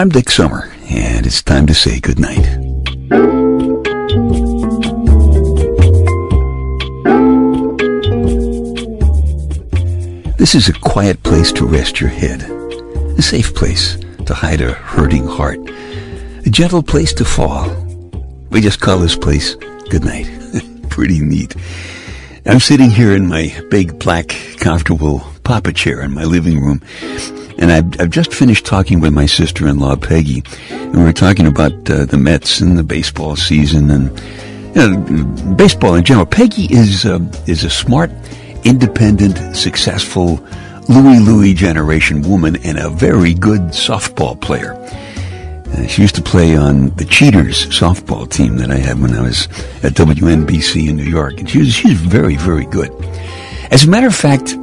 I'm Dick Summer, and it's time to say goodnight. This is a quiet place to rest your head, a safe place to hide a hurting heart, a gentle place to fall. We just call this place goodnight. Pretty neat. I'm sitting here in my big black comfortable papa chair in my living room and I've, I've just finished talking with my sister-in-law, Peggy, and we were talking about uh, the Mets and the baseball season and you know, baseball in general. Peggy is, uh, is a smart, independent, successful Louie Louie generation woman and a very good softball player. Uh, she used to play on the Cheaters softball team that I had when I was at WNBC in New York, and she was very, very good. As a matter of fact,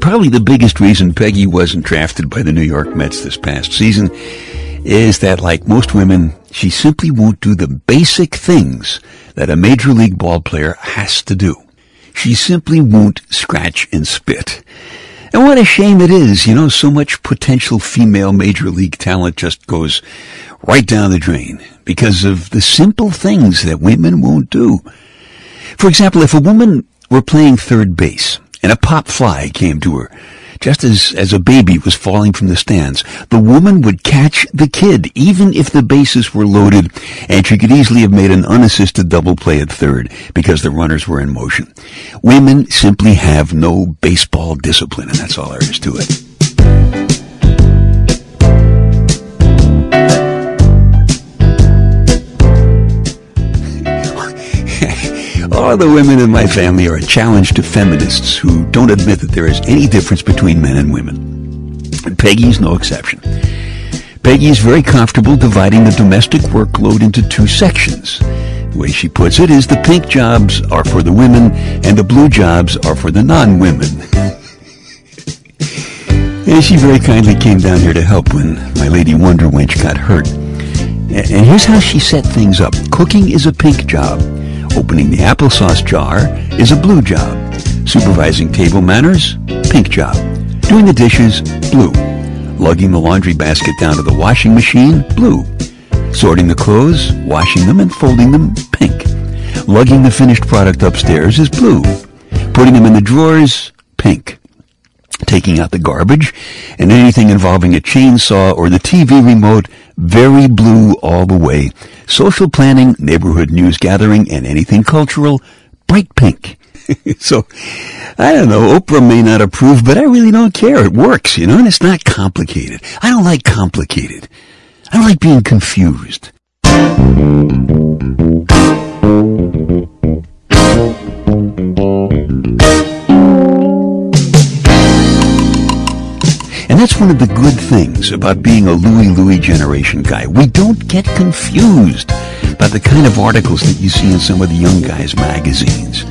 probably the biggest reason Peggy wasn't drafted by the New York Mets this past season is that, like most women, she simply won't do the basic things that a major league ball player has to do. She simply won't scratch and spit. And what a shame it is, you know, so much potential female major league talent just goes right down the drain because of the simple things that women won't do. For example, if a woman were playing third base and a pop fly came to her. Just as, as a baby was falling from the stands, the woman would catch the kid, even if the bases were loaded, and she could easily have made an unassisted double play at third, because the runners were in motion. Women simply have no baseball discipline, and that's all there is to it. All the women in my family are a challenge to feminists who don't admit that there is any difference between men and women. And Peggy's no exception. Peggy is very comfortable dividing the domestic workload into two sections. The way she puts it is the pink jobs are for the women and the blue jobs are for the non-women. and she very kindly came down here to help when my lady Wonder Wench got hurt. And here's how she set things up. Cooking is a pink job. Opening the applesauce jar is a blue job. Supervising table manners, pink job. Doing the dishes, blue. Lugging the laundry basket down to the washing machine, blue. Sorting the clothes, washing them and folding them, pink. Lugging the finished product upstairs is blue. Putting them in the drawers, pink. Taking out the garbage and anything involving a chainsaw or the TV remote, very blue all the way. Social planning, neighborhood news gathering, and anything cultural, bright pink. so, I don't know, Oprah may not approve, but I really don't care. It works, you know, and it's not complicated. I don't like complicated. I don't like being confused. And that's one of the good things about being a Louie Louie generation guy. We don't get confused by the kind of articles that you see in some of the young guys' magazines.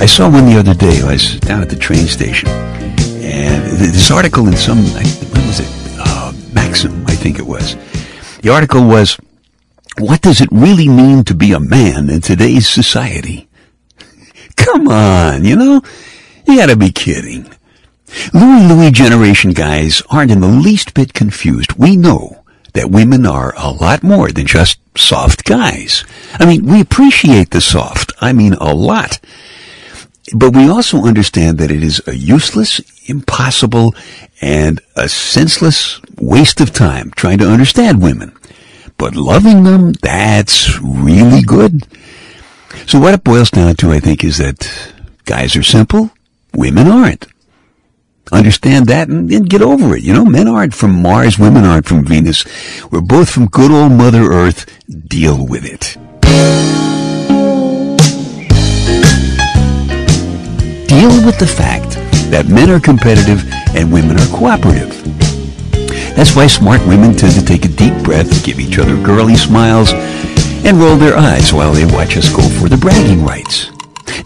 I saw one the other day. I was down at the train station, and this article in some, what was it? Uh, Maxim, I think it was. The article was, what does it really mean to be a man in today's society? Come on, you know? You gotta be kidding. Louie Louie generation guys aren't in the least bit confused. We know that women are a lot more than just soft guys. I mean, we appreciate the soft. I mean, a lot. But we also understand that it is a useless, impossible, and a senseless waste of time trying to understand women. But loving them, that's really good. So what it boils down to, I think, is that guys are simple, women aren't. Understand that and, and, get over it. You know, men aren't from Mars, women aren't from Venus. We're both from good old Mother Earth. Deal with it. Deal with the fact that men are competitive and women are cooperative. That's why smart women tend to take a deep breath, give each other girly smiles, and roll their eyes while they watch us go for the bragging rights.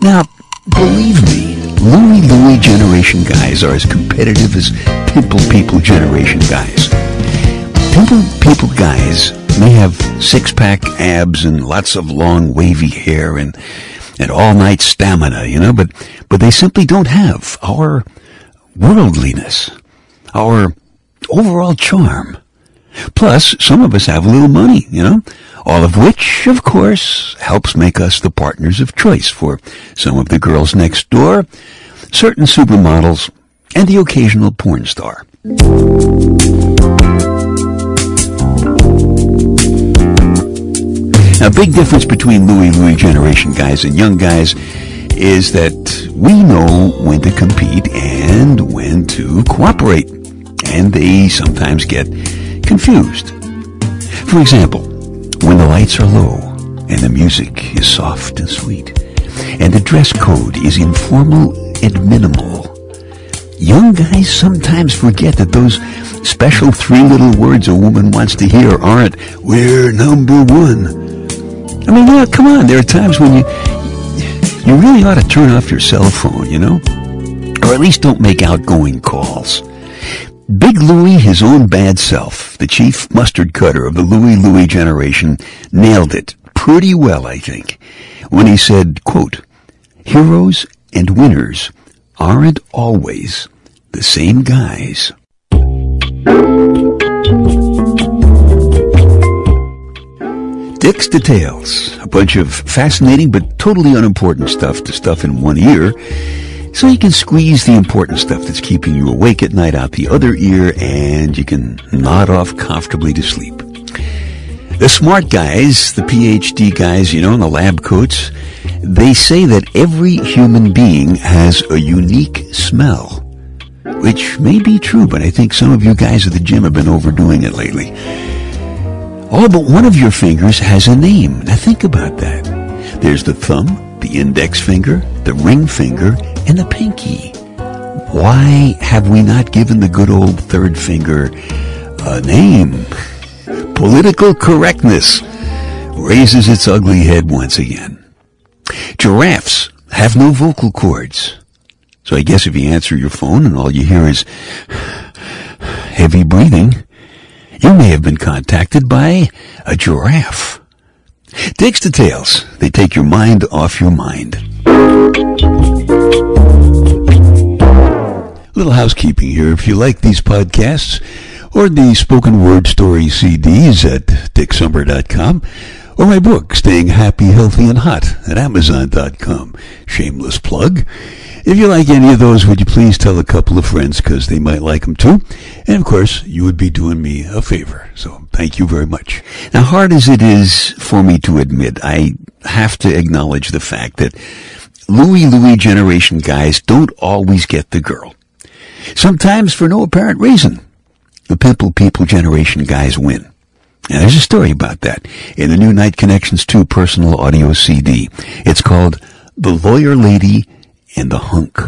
Now, believe me, Louie Louie generation guys are as competitive as Pimple People generation guys. Pimple People guys may have six-pack abs and lots of long wavy hair and and all-night stamina, you know, but but they simply don't have our worldliness, our overall charm. Plus, some of us have a little money, you know, all of which, of course, helps make us the partners of choice for some of the girls next door, certain supermodels, and the occasional porn star. Now, big difference between Louie Louie generation guys and young guys is that we know when to compete and when to cooperate. And they sometimes get confused. For example, when the lights are low and the music is soft and sweet and the dress code is informal and minimal, young guys sometimes forget that those special three little words a woman wants to hear aren't, we're number one. I mean, yeah, come on, there are times when you, you really ought to turn off your cell phone, you know? Or at least don't make outgoing calls. Big Louie, his own bad self, the chief mustard cutter of the Louie Louie generation, nailed it pretty well, I think, when he said, quote, Heroes and winners aren't always the same guys. Dick's Details. A bunch of fascinating but totally unimportant stuff to stuff in one ear so you can squeeze the important stuff that's keeping you awake at night out the other ear and you can nod off comfortably to sleep. The smart guys, the PhD guys, you know, in the lab coats, they say that every human being has a unique smell. Which may be true, but I think some of you guys at the gym have been overdoing it lately. All but one of your fingers has a name. Now think about that. There's the thumb, the index finger, the ring finger, and the pinky. Why have we not given the good old third finger a name? Political correctness raises its ugly head once again. Giraffes have no vocal cords. So I guess if you answer your phone and all you hear is heavy breathing, you may have been contacted by a giraffe. Dick's Details. They take your mind off your mind. Little housekeeping here. If you like these podcasts or the spoken word story CDs at dicksummer.com or my book, Staying Happy, Healthy, and Hot at amazon.com. Shameless plug. If you like any of those, would you please tell a couple of friends because they might like them too? And of course, you would be doing me a favor. So thank you very much. Now, hard as it is for me to admit, I have to acknowledge the fact that Louie Louie generation guys don't always get the girl. Sometimes for no apparent reason. The Pimple People generation guys win. And there's a story about that in the new Night Connections 2 personal audio CD. It's called The Lawyer Lady and the hunk.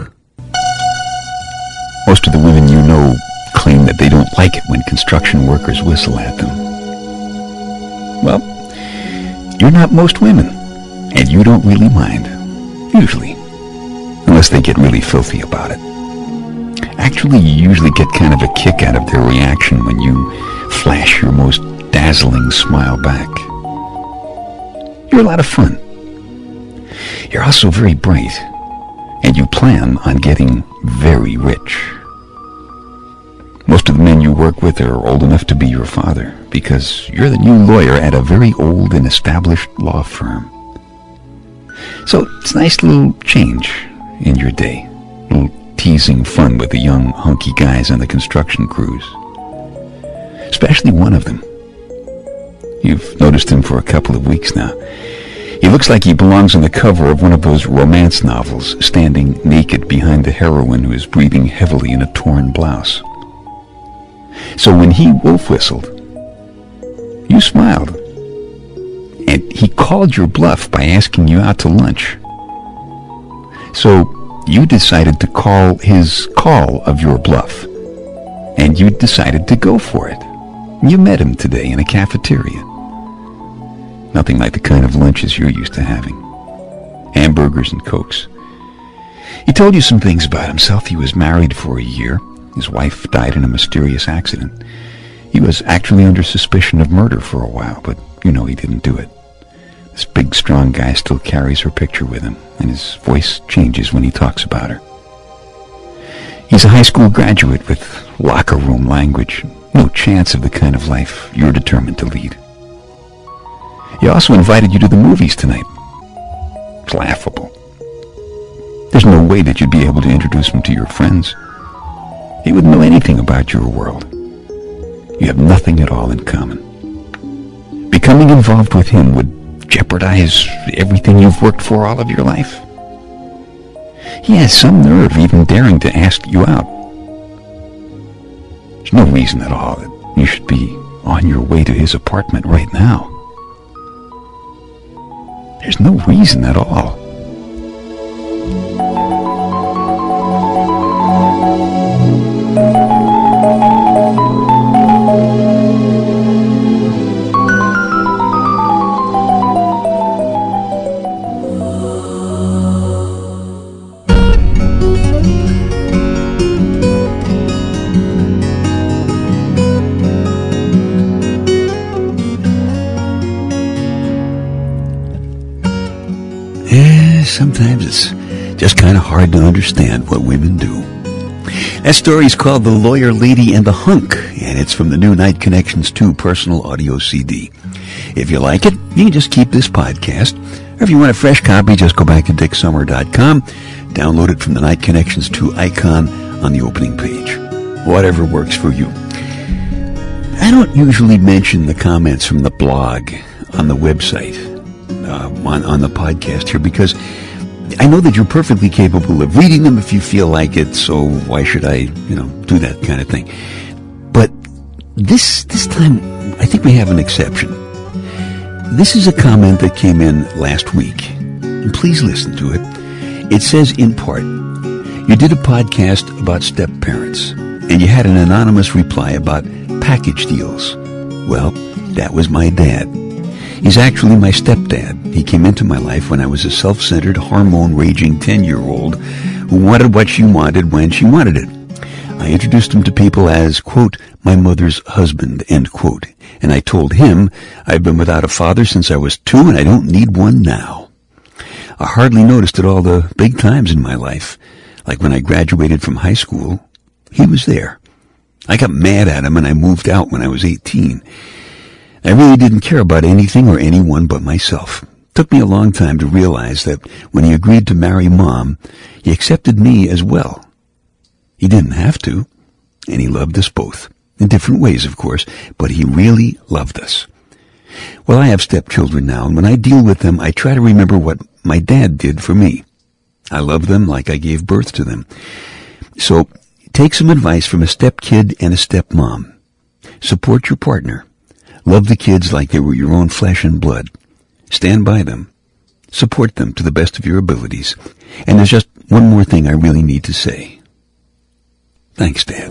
Most of the women you know claim that they don't like it when construction workers whistle at them. Well, you're not most women, and you don't really mind, usually, unless they get really filthy about it. Actually, you usually get kind of a kick out of their reaction when you flash your most dazzling smile back. You're a lot of fun. You're also very bright and you plan on getting very rich. Most of the men you work with are old enough to be your father because you're the new lawyer at a very old and established law firm. So it's a nice little change in your day. Little teasing fun with the young hunky guys on the construction crews. Especially one of them. You've noticed him for a couple of weeks now. He looks like he belongs on the cover of one of those romance novels, standing naked behind the heroine who is breathing heavily in a torn blouse. So when he wolf whistled, you smiled. And he called your bluff by asking you out to lunch. So you decided to call his call of your bluff. And you decided to go for it. You met him today in a cafeteria. Nothing like the kind of lunches you're used to having. Hamburgers and cokes. He told you some things about himself. He was married for a year. His wife died in a mysterious accident. He was actually under suspicion of murder for a while, but you know he didn't do it. This big, strong guy still carries her picture with him, and his voice changes when he talks about her. He's a high school graduate with locker room language, No chance of the kind of life you're determined to lead. He also invited you to the movies tonight. It's laughable. There's no way that you'd be able to introduce him to your friends. He wouldn't know anything about your world. You have nothing at all in common. Becoming involved with him would jeopardize everything you've worked for all of your life. He has some nerve even daring to ask you out. There's no reason at all that you should be on your way to his apartment right now. There's no reason at all. Hard to understand what women do. That story is called The Lawyer Lady and the Hunk, and it's from the new Night Connections 2 personal audio CD. If you like it, you can just keep this podcast. Or if you want a fresh copy, just go back to dicksummer.com, download it from the Night Connections 2 icon on the opening page. Whatever works for you. I don't usually mention the comments from the blog on the website, uh, on, on the podcast here, because I know that you're perfectly capable of reading them if you feel like it, so why should I, you know, do that kind of thing? But this, this time, I think we have an exception. This is a comment that came in last week. Please listen to it. It says in part, you did a podcast about step parents, and you had an anonymous reply about package deals. Well, that was my dad. He's actually my stepdad. He came into my life when I was a self-centered, hormone-raging 10-year-old who wanted what she wanted when she wanted it. I introduced him to people as, quote, my mother's husband, end quote. And I told him I've been without a father since I was two and I don't need one now. I hardly noticed it all the big times in my life. Like when I graduated from high school, he was there. I got mad at him and I moved out when I was 18. I really didn't care about anything or anyone but myself. Took me a long time to realize that when he agreed to marry mom, he accepted me as well. He didn't have to, and he loved us both. In different ways, of course, but he really loved us. Well, I have stepchildren now, and when I deal with them, I try to remember what my dad did for me. I love them like I gave birth to them. So, take some advice from a stepkid and a stepmom. Support your partner. Love the kids like they were your own flesh and blood. Stand by them. Support them to the best of your abilities. And there's just one more thing I really need to say. Thanks, Dad.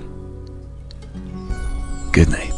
Good night.